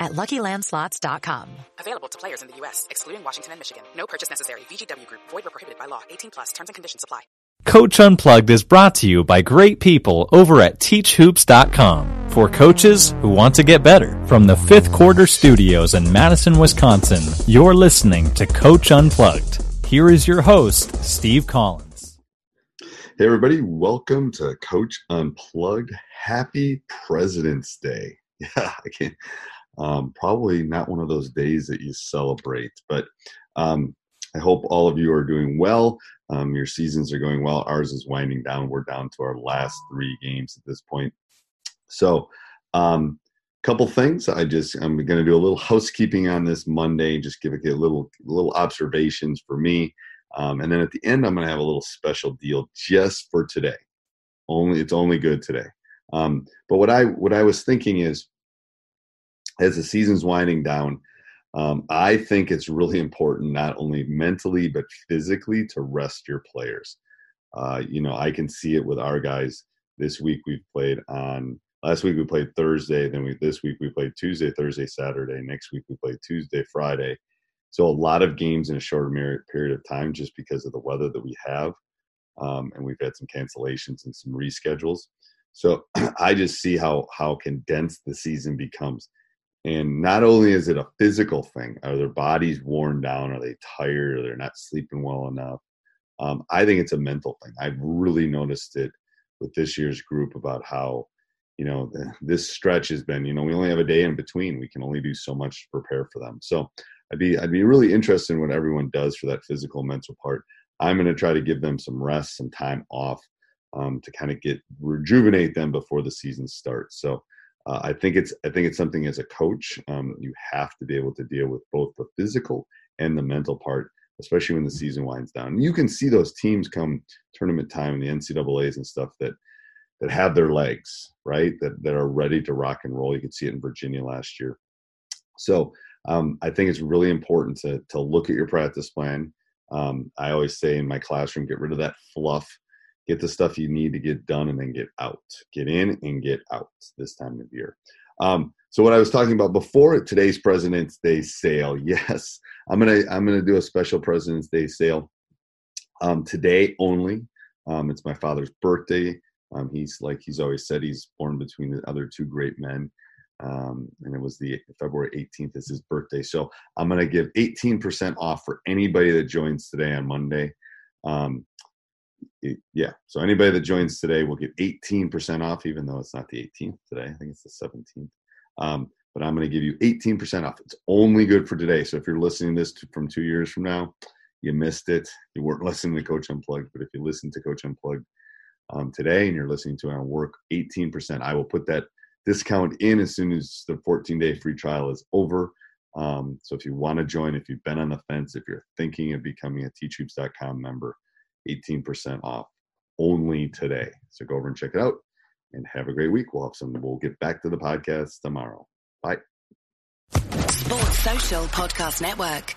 at LuckyLandSlots.com. Available to players in the U.S., excluding Washington and Michigan. No purchase necessary. VGW Group. Void where prohibited by law. 18 plus. Terms and conditions apply. Coach Unplugged is brought to you by great people over at TeachHoops.com for coaches who want to get better. From the fifth quarter studios in Madison, Wisconsin, you're listening to Coach Unplugged. Here is your host, Steve Collins. Hey, everybody. Welcome to Coach Unplugged. Happy President's Day. Yeah, I can't. Um, probably not one of those days that you celebrate, but um, I hope all of you are doing well. Um, your seasons are going well. Ours is winding down. We're down to our last three games at this point. So, um, couple things. I just I'm going to do a little housekeeping on this Monday. Just give a little little observations for me, um, and then at the end I'm going to have a little special deal just for today. Only it's only good today. Um, but what I what I was thinking is as the season's winding down, um, I think it's really important not only mentally but physically to rest your players. Uh, you know, I can see it with our guys. This week we've played on. Last week we played Thursday. Then we this week we played Tuesday, Thursday, Saturday. Next week we played Tuesday, Friday. So a lot of games in a short period of time, just because of the weather that we have, um, and we've had some cancellations and some reschedules. So I just see how how condensed the season becomes and not only is it a physical thing, are their bodies worn down? Are they tired? Are they not sleeping well enough? Um, I think it's a mental thing. I've really noticed it with this year's group about how, you know, this stretch has been, you know, we only have a day in between. We can only do so much to prepare for them. So I'd be, I'd be really interested in what everyone does for that physical mental part. I'm going to try to give them some rest, some time off um, to kind of get rejuvenate them before the season starts. So uh, I think it's I think it's something as a coach um, you have to be able to deal with both the physical and the mental part, especially when the season winds down. You can see those teams come tournament time, and the NCAA's and stuff that that have their legs right that that are ready to rock and roll. You can see it in Virginia last year. So um, I think it's really important to to look at your practice plan. Um, I always say in my classroom, get rid of that fluff get the stuff you need to get done and then get out get in and get out this time of year um, so what i was talking about before today's president's day sale yes i'm gonna i'm gonna do a special president's day sale um, today only um, it's my father's birthday um, he's like he's always said he's born between the other two great men um, and it was the February 18th is his birthday. So I'm going to give 18% off for anybody that joins today on Monday. Um, yeah. So anybody that joins today will get 18% off, even though it's not the 18th today. I think it's the 17th. Um, but I'm going to give you 18% off. It's only good for today. So if you're listening to this from two years from now, you missed it. You weren't listening to Coach Unplugged. But if you listen to Coach Unplugged um, today and you're listening to it our work, 18%. I will put that discount in as soon as the 14 day free trial is over. Um, so if you want to join, if you've been on the fence, if you're thinking of becoming a teachhoops.com member, 18% off only today. So go over and check it out and have a great week. We'll have some, we'll get back to the podcast tomorrow. Bye. Sports Social Podcast Network.